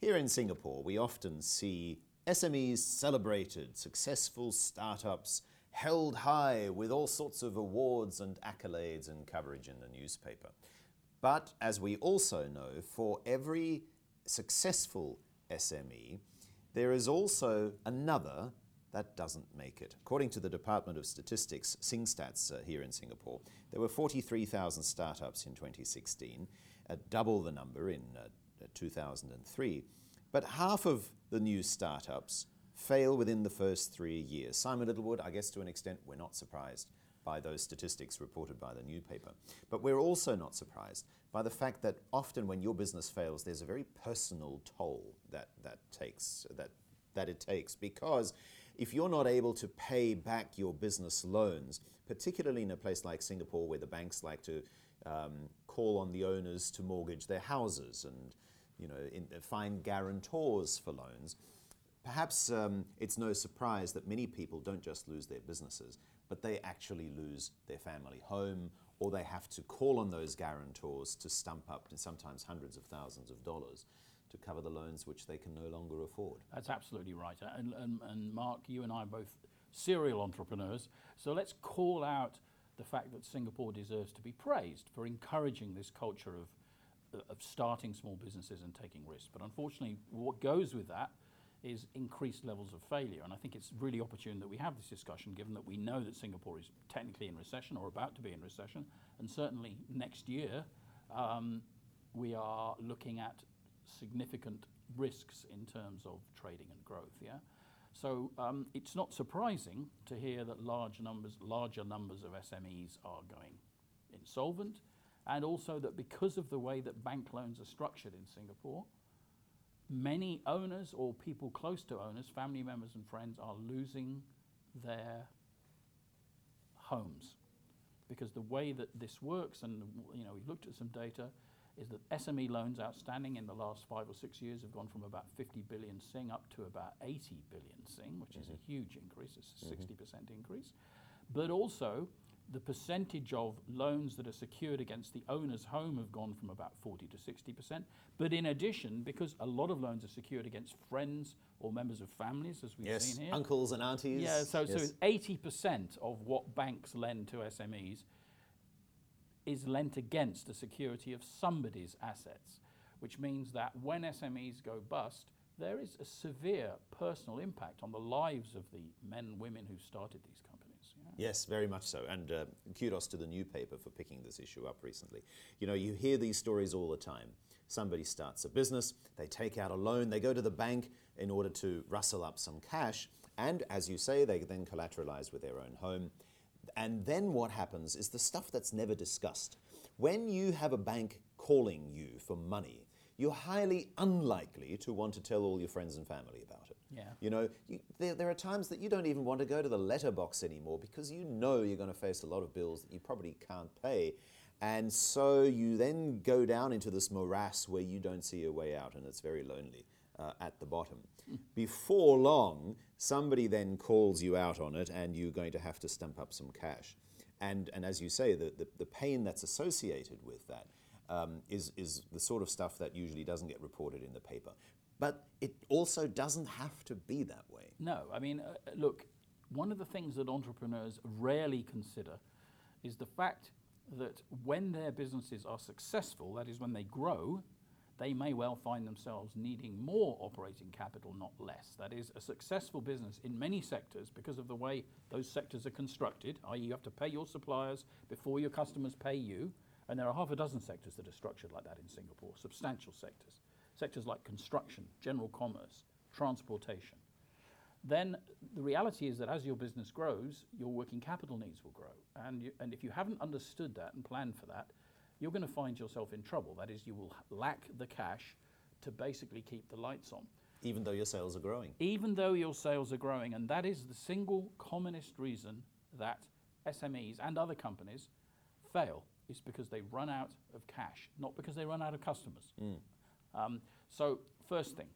Here in Singapore, we often see SMEs celebrated, successful startups held high with all sorts of awards and accolades and coverage in the newspaper. But as we also know, for every successful SME, there is also another that doesn't make it. According to the Department of Statistics, SingStats uh, here in Singapore, there were 43,000 startups in 2016, uh, double the number in uh, 2003. But half of the new startups fail within the first three years. Simon Littlewood, I guess to an extent, we're not surprised by those statistics reported by the newspaper. But we're also not surprised by the fact that often when your business fails, there's a very personal toll that, that takes that that it takes because if you're not able to pay back your business loans, particularly in a place like Singapore where the banks like to um, call on the owners to mortgage their houses and you know in, find guarantors for loans, Perhaps um, it's no surprise that many people don't just lose their businesses, but they actually lose their family home or they have to call on those guarantors to stump up sometimes hundreds of thousands of dollars to cover the loans which they can no longer afford. That's absolutely right. And, and, and Mark, you and I are both serial entrepreneurs, so let's call out the fact that Singapore deserves to be praised for encouraging this culture of, of starting small businesses and taking risks. But unfortunately, what goes with that is increased levels of failure. And I think it's really opportune that we have this discussion, given that we know that Singapore is technically in recession or about to be in recession, and certainly next year um, we are looking at significant risks in terms of trading and growth. Yeah. So um, it's not surprising to hear that large numbers, larger numbers of SMEs are going insolvent, and also that because of the way that bank loans are structured in Singapore, many owners or people close to owners, family members and friends, are losing their homes. Because the way that this works, and you know, we've looked at some data, is that SME loans outstanding in the last five or six years have gone from about 50 billion Sing up to about 80 billion Sing, which mm-hmm. is a mm-hmm. huge increase, it's a mm-hmm. 60% increase. But also, the percentage of loans that are secured against the owner's home have gone from about 40 to 60%. But in addition, because a lot of loans are secured against friends or members of families, as we've yes, seen here. uncles and aunties. Yeah, so, yes. so 80% of what banks lend to SMEs is lent against the security of somebody's assets, which means that when SMEs go bust, there is a severe personal impact on the lives of the men and women who started these companies. Yes, very much so. And uh, kudos to the new paper for picking this issue up recently. You know, you hear these stories all the time. Somebody starts a business, they take out a loan, they go to the bank in order to rustle up some cash, and as you say, they then collateralize with their own home. And then what happens is the stuff that's never discussed. When you have a bank calling you for money, you're highly unlikely to want to tell all your friends and family about it. Yeah. You know, you, there, there are times that you don't even want to go to the letterbox anymore because you know you're going to face a lot of bills that you probably can't pay. And so you then go down into this morass where you don't see a way out and it's very lonely. Uh, at the bottom. Before long, somebody then calls you out on it and you're going to have to stump up some cash. And, and as you say, the, the, the pain that's associated with that um, is, is the sort of stuff that usually doesn't get reported in the paper. But it also doesn't have to be that way. No, I mean, uh, look, one of the things that entrepreneurs rarely consider is the fact that when their businesses are successful, that is, when they grow, they may well find themselves needing more operating capital, not less. That is, a successful business in many sectors, because of the way those sectors are constructed, i.e., you have to pay your suppliers before your customers pay you, and there are half a dozen sectors that are structured like that in Singapore, substantial sectors. Sectors like construction, general commerce, transportation. Then the reality is that as your business grows, your working capital needs will grow. And, you, and if you haven't understood that and planned for that, you're going to find yourself in trouble. That is, you will lack the cash to basically keep the lights on. Even though your sales are growing. Even though your sales are growing. And that is the single commonest reason that SMEs and other companies fail is because they run out of cash, not because they run out of customers. Mm. Um, so, first thing,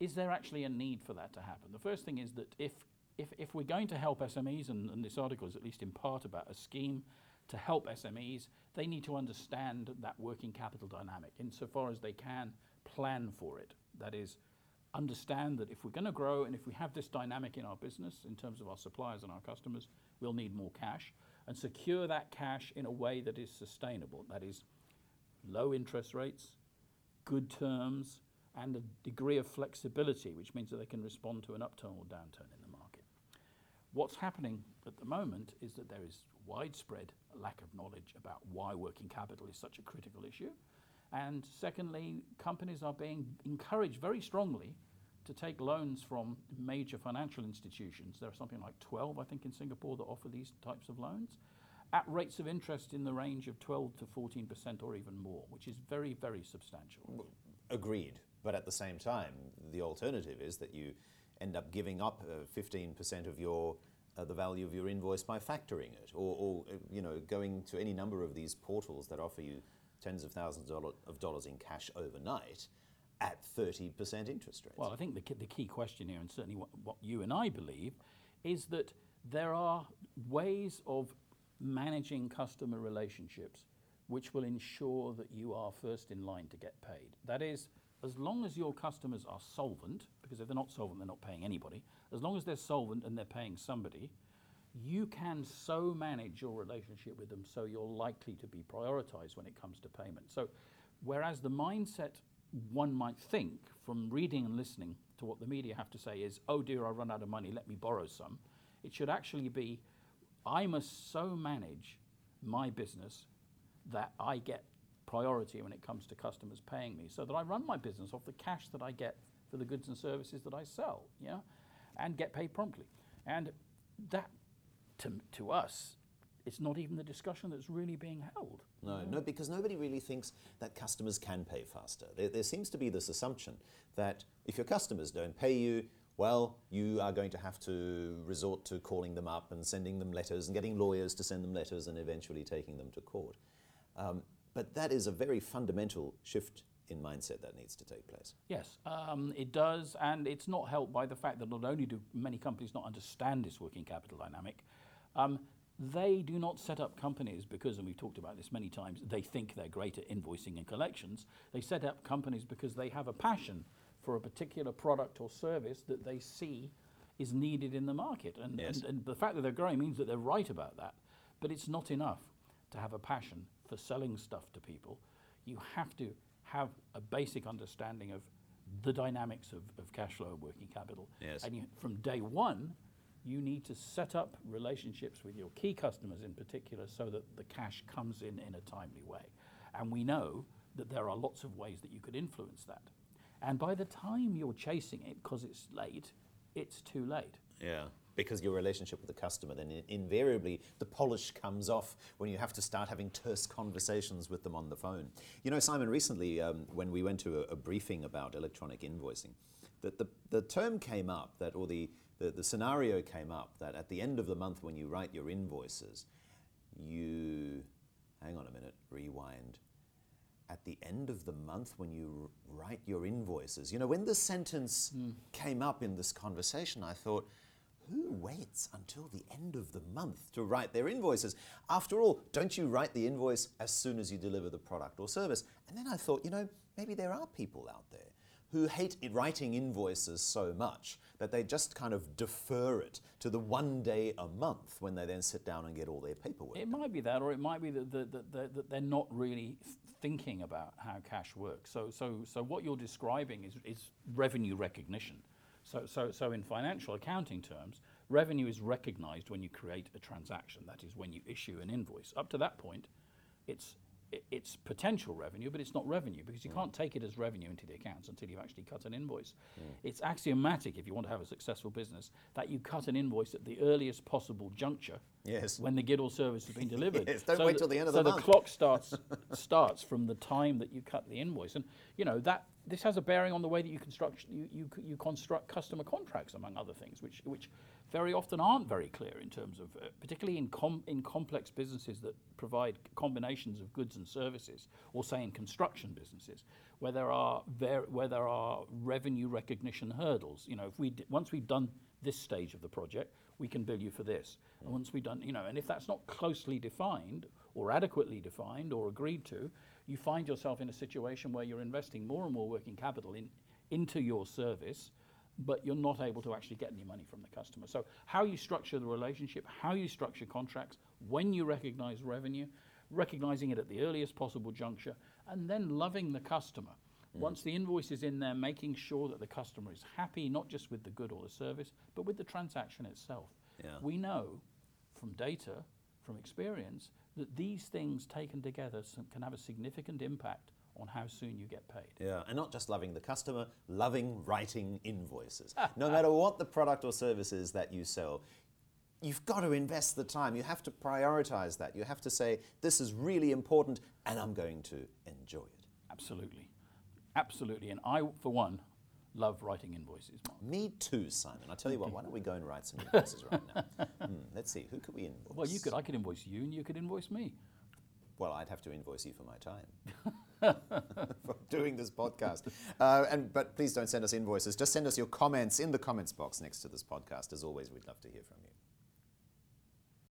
is there actually a need for that to happen? The first thing is that if, if, if we're going to help SMEs, and, and this article is at least in part about a scheme to help SMEs, they need to understand that working capital dynamic insofar as they can plan for it. That is, understand that if we're going to grow and if we have this dynamic in our business in terms of our suppliers and our customers, we'll need more cash and secure that cash in a way that is sustainable. That is, low interest rates, good terms, and a degree of flexibility, which means that they can respond to an upturn or downturn in the market. What's happening at the moment is that there is widespread lack of knowledge about why working capital is such a critical issue. And secondly, companies are being encouraged very strongly to take loans from major financial institutions. There are something like 12, I think, in Singapore that offer these types of loans at rates of interest in the range of 12 to 14% or even more, which is very, very substantial. Agreed. But at the same time, the alternative is that you end up giving up uh, 15% of your uh, the value of your invoice by factoring it, or, or uh, you know going to any number of these portals that offer you tens of thousands of dollars in cash overnight at 30% interest rates. Well, I think the, the key question here, and certainly what, what you and I believe, is that there are ways of managing customer relationships which will ensure that you are first in line to get paid. That is, as long as your customers are solvent, because if they're not solvent, they're not paying anybody, as long as they're solvent and they're paying somebody, you can so manage your relationship with them so you're likely to be prioritized when it comes to payment. So, whereas the mindset one might think from reading and listening to what the media have to say is, oh dear, I run out of money, let me borrow some, it should actually be, I must so manage my business that I get priority when it comes to customers paying me so that I run my business off the cash that I get for the goods and services that I sell, yeah, and get paid promptly. And that, to, to us, it's not even the discussion that's really being held. No, no, because nobody really thinks that customers can pay faster. There, there seems to be this assumption that if your customers don't pay you, well, you are going to have to resort to calling them up and sending them letters and getting lawyers to send them letters and eventually taking them to court. Um, but that is a very fundamental shift in mindset that needs to take place. Yes, um, it does, and it's not helped by the fact that not only do many companies not understand this working capital dynamic, um, they do not set up companies because, and we've talked about this many times, they think they're great at invoicing and collections. They set up companies because they have a passion for a particular product or service that they see is needed in the market. And, yes. and, and the fact that they're growing means that they're right about that. But it's not enough to have a passion for selling stuff to people. You have to have a basic understanding of the dynamics of, of cash flow and working capital. Yes. And you, from day one, you need to set up relationships with your key customers in particular so that the cash comes in in a timely way. And we know that there are lots of ways that you could influence that. And by the time you're chasing it, because it's late, it's too late. Yeah, because your relationship with the customer, then invariably the polish comes off when you have to start having terse conversations with them on the phone. You know, Simon, recently um, when we went to a, a, briefing about electronic invoicing, that the, the term came up that, or the, the, the scenario came up that at the end of the month when you write your invoices, you, hang on a minute, rewind at the end of the month when you write your invoices. You know, when the sentence mm. came up in this conversation, I thought, who waits until the end of the month to write their invoices? After all, don't you write the invoice as soon as you deliver the product or service? And then I thought, you know, maybe there are people out there who hate writing invoices so much that they just kind of defer it to the one day a month when they then sit down and get all their paperwork. It might be that, or it might be that, that, that, that they're not really thinking about how cash works. So, so, so what you're describing is, is revenue recognition. So, so, so in financial accounting terms, revenue is recognized when you create a transaction. That is when you issue an invoice. Up to that point, it's it's potential revenue, but it's not revenue because you mm. can't take it as revenue into the accounts until you've actually cut an invoice. Mm. It's axiomatic if you want to have a successful business that you cut an invoice at the earliest possible juncture. Yes. When the good service has been delivered. yes, don't so wait till the end of so the month. So the clock starts starts from the time that you cut the invoice, and you know that this has a bearing on the way that you construct you, you, you construct customer contracts, among other things, which which very often aren't very clear in terms of, uh, particularly in, com- in complex businesses that provide combinations of goods and services, or say in construction businesses, where there are ver- where there are revenue recognition hurdles. You know, if we d- once we've done this stage of the project, we can bill you for this. And once we've done, you know, and if that's not closely defined or adequately defined or agreed to, you find yourself in a situation where you're investing more and more working capital in, into your service, but you're not able to actually get any money from the customer. So, how you structure the relationship, how you structure contracts, when you recognize revenue, recognizing it at the earliest possible juncture, and then loving the customer. Mm. Once the invoice is in there, making sure that the customer is happy, not just with the good or the service, but with the transaction itself. Yeah. We know from data, from experience, that these things taken together can have a significant impact on how soon you get paid. Yeah, and not just loving the customer, loving writing invoices. no matter what the product or service is that you sell, you've got to invest the time. You have to prioritize that. You have to say, this is really important and I'm going to enjoy it. Absolutely. Absolutely. And I, for one, love writing invoices. Mark. Me too, Simon. I tell you what, why don't we go and write some invoices right now? Hmm, let's see, who could we invoice? Well, you could. I could invoice you, and you could invoice me. Well, I'd have to invoice you for my time for doing this podcast. Uh, and but please don't send us invoices. Just send us your comments in the comments box next to this podcast. As always, we'd love to hear from you.